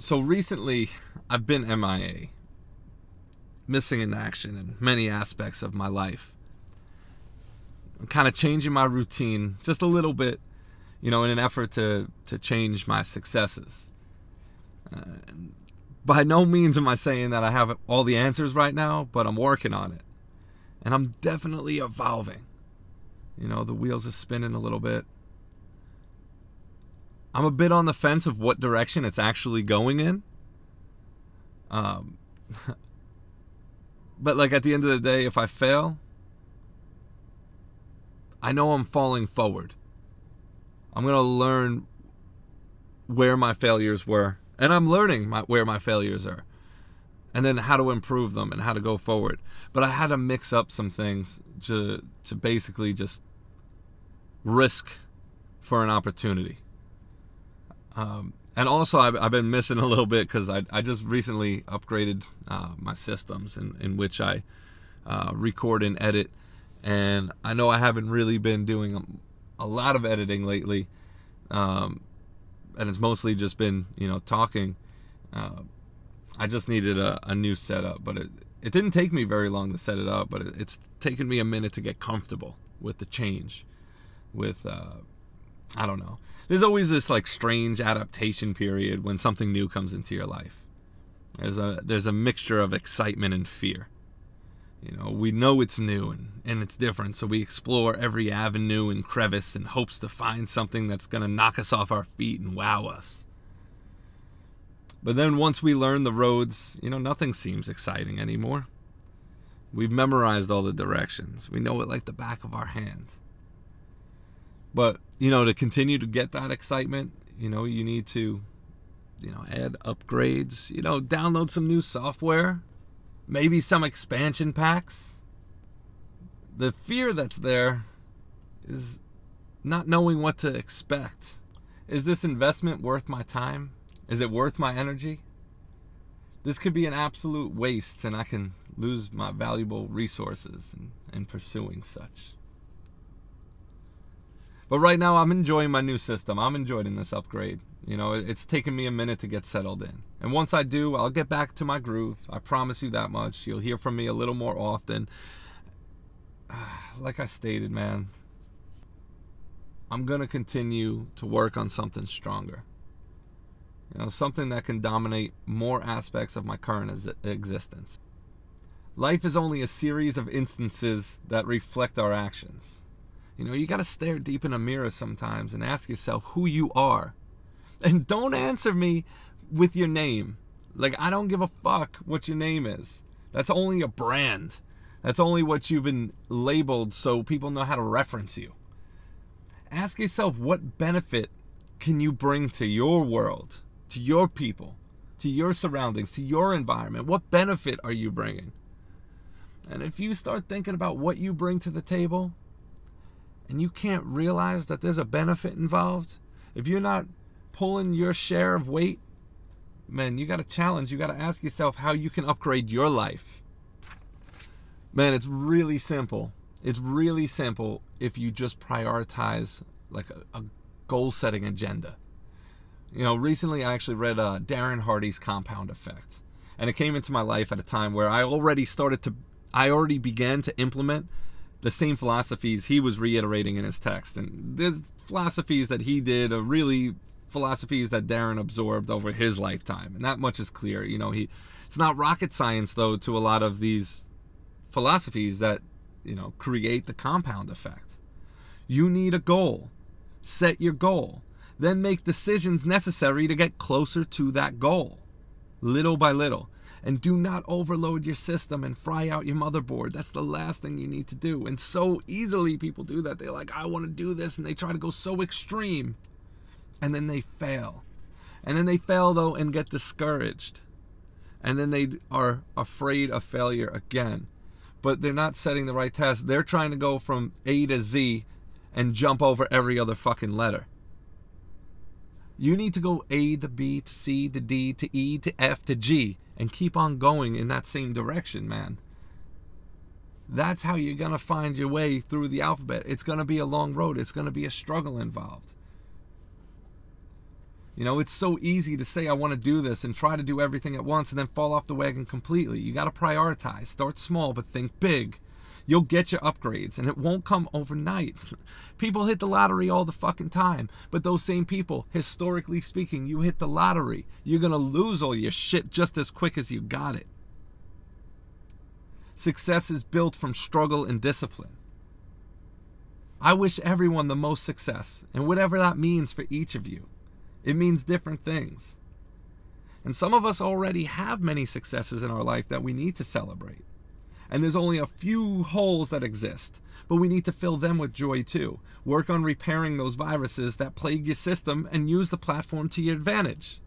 So recently, I've been MIA, missing in action in many aspects of my life. I'm kind of changing my routine just a little bit, you know, in an effort to to change my successes. Uh, by no means am I saying that I have all the answers right now, but I'm working on it. And I'm definitely evolving. You know, the wheels are spinning a little bit. I'm a bit on the fence of what direction it's actually going in. Um, but like at the end of the day, if I fail, I know I'm falling forward. I'm gonna learn where my failures were, and I'm learning my, where my failures are, and then how to improve them and how to go forward. But I had to mix up some things to to basically just risk for an opportunity. Um, and also, I've, I've, been missing a little bit because I, I just recently upgraded uh, my systems in, in which I uh, record and edit. And I know I haven't really been doing a, lot of editing lately. Um, and it's mostly just been, you know, talking. Uh, I just needed a, a, new setup, but it, it didn't take me very long to set it up, but it, it's taken me a minute to get comfortable with the change. With, uh, I don't know there's always this like strange adaptation period when something new comes into your life. There's a there's a mixture of excitement and fear. You know, we know it's new and, and it's different, so we explore every avenue and crevice in hopes to find something that's gonna knock us off our feet and wow us. But then once we learn the roads, you know, nothing seems exciting anymore. We've memorized all the directions. We know it like the back of our hand. But, you know, to continue to get that excitement, you know, you need to, you know, add upgrades, you know, download some new software, maybe some expansion packs. The fear that's there is not knowing what to expect. Is this investment worth my time? Is it worth my energy? This could be an absolute waste, and I can lose my valuable resources in, in pursuing such. But right now, I'm enjoying my new system. I'm enjoying this upgrade. You know, it's taken me a minute to get settled in. And once I do, I'll get back to my groove. I promise you that much. You'll hear from me a little more often. Like I stated, man, I'm going to continue to work on something stronger. You know, something that can dominate more aspects of my current existence. Life is only a series of instances that reflect our actions. You know, you got to stare deep in a mirror sometimes and ask yourself who you are. And don't answer me with your name. Like, I don't give a fuck what your name is. That's only a brand. That's only what you've been labeled so people know how to reference you. Ask yourself what benefit can you bring to your world, to your people, to your surroundings, to your environment? What benefit are you bringing? And if you start thinking about what you bring to the table, and you can't realize that there's a benefit involved, if you're not pulling your share of weight, man, you got a challenge. You got to ask yourself how you can upgrade your life. Man, it's really simple. It's really simple if you just prioritize like a, a goal setting agenda. You know, recently I actually read uh, Darren Hardy's Compound Effect, and it came into my life at a time where I already started to, I already began to implement the same philosophies he was reiterating in his text. And there's philosophies that he did are really philosophies that Darren absorbed over his lifetime. And that much is clear. You know, he it's not rocket science though to a lot of these philosophies that, you know, create the compound effect. You need a goal. Set your goal. Then make decisions necessary to get closer to that goal. Little by little. And do not overload your system and fry out your motherboard. That's the last thing you need to do. And so easily people do that. They're like, I want to do this. And they try to go so extreme. And then they fail. And then they fail, though, and get discouraged. And then they are afraid of failure again. But they're not setting the right test. They're trying to go from A to Z and jump over every other fucking letter. You need to go A to B to C to D to E to F to G and keep on going in that same direction, man. That's how you're going to find your way through the alphabet. It's going to be a long road, it's going to be a struggle involved. You know, it's so easy to say, I want to do this and try to do everything at once and then fall off the wagon completely. You got to prioritize. Start small, but think big. You'll get your upgrades and it won't come overnight. people hit the lottery all the fucking time, but those same people, historically speaking, you hit the lottery, you're going to lose all your shit just as quick as you got it. Success is built from struggle and discipline. I wish everyone the most success, and whatever that means for each of you. It means different things. And some of us already have many successes in our life that we need to celebrate. And there's only a few holes that exist, but we need to fill them with joy too. Work on repairing those viruses that plague your system and use the platform to your advantage.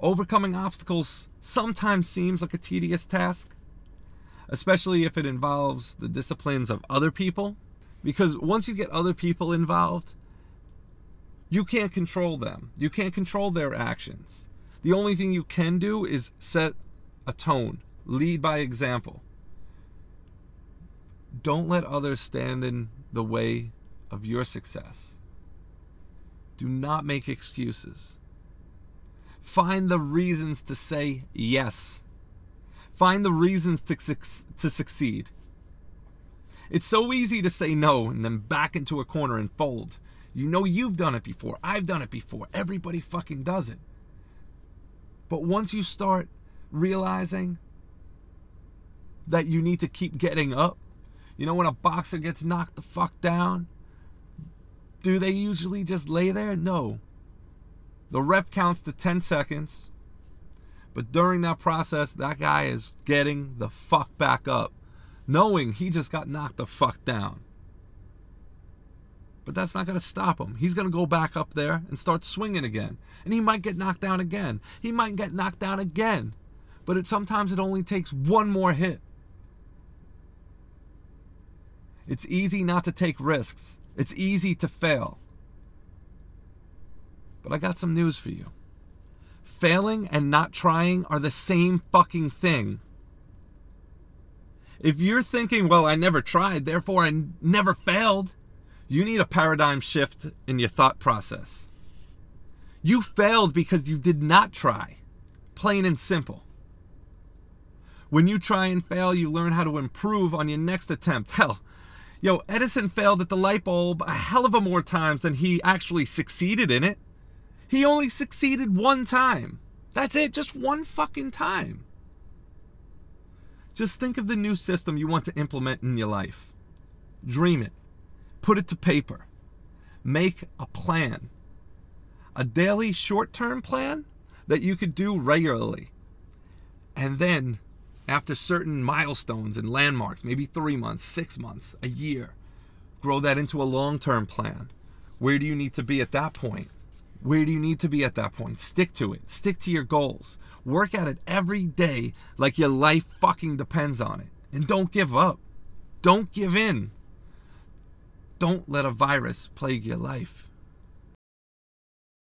Overcoming obstacles sometimes seems like a tedious task, especially if it involves the disciplines of other people. Because once you get other people involved, you can't control them. You can't control their actions. The only thing you can do is set a tone, lead by example. Don't let others stand in the way of your success. Do not make excuses. Find the reasons to say yes. Find the reasons to, to succeed. It's so easy to say no and then back into a corner and fold. You know you've done it before. I've done it before. Everybody fucking does it. But once you start realizing that you need to keep getting up, you know, when a boxer gets knocked the fuck down, do they usually just lay there? No. The rep counts to 10 seconds, but during that process, that guy is getting the fuck back up, knowing he just got knocked the fuck down. But that's not going to stop him. He's going to go back up there and start swinging again. And he might get knocked down again. He might get knocked down again. But it, sometimes it only takes one more hit. It's easy not to take risks. It's easy to fail. But I got some news for you. Failing and not trying are the same fucking thing. If you're thinking, well, I never tried, therefore I never failed, you need a paradigm shift in your thought process. You failed because you did not try, plain and simple. When you try and fail, you learn how to improve on your next attempt. Hell, yo, Edison failed at the light bulb a hell of a more times than he actually succeeded in it. He only succeeded one time. That's it, just one fucking time. Just think of the new system you want to implement in your life. Dream it put it to paper, make a plan, a daily short term plan that you could do regularly. And then, after certain milestones and landmarks, maybe three months, six months, a year, grow that into a long term plan. Where do you need to be at that point? Where do you need to be at that point? Stick to it. Stick to your goals. Work at it every day like your life fucking depends on it. And don't give up. Don't give in. Don't let a virus plague your life.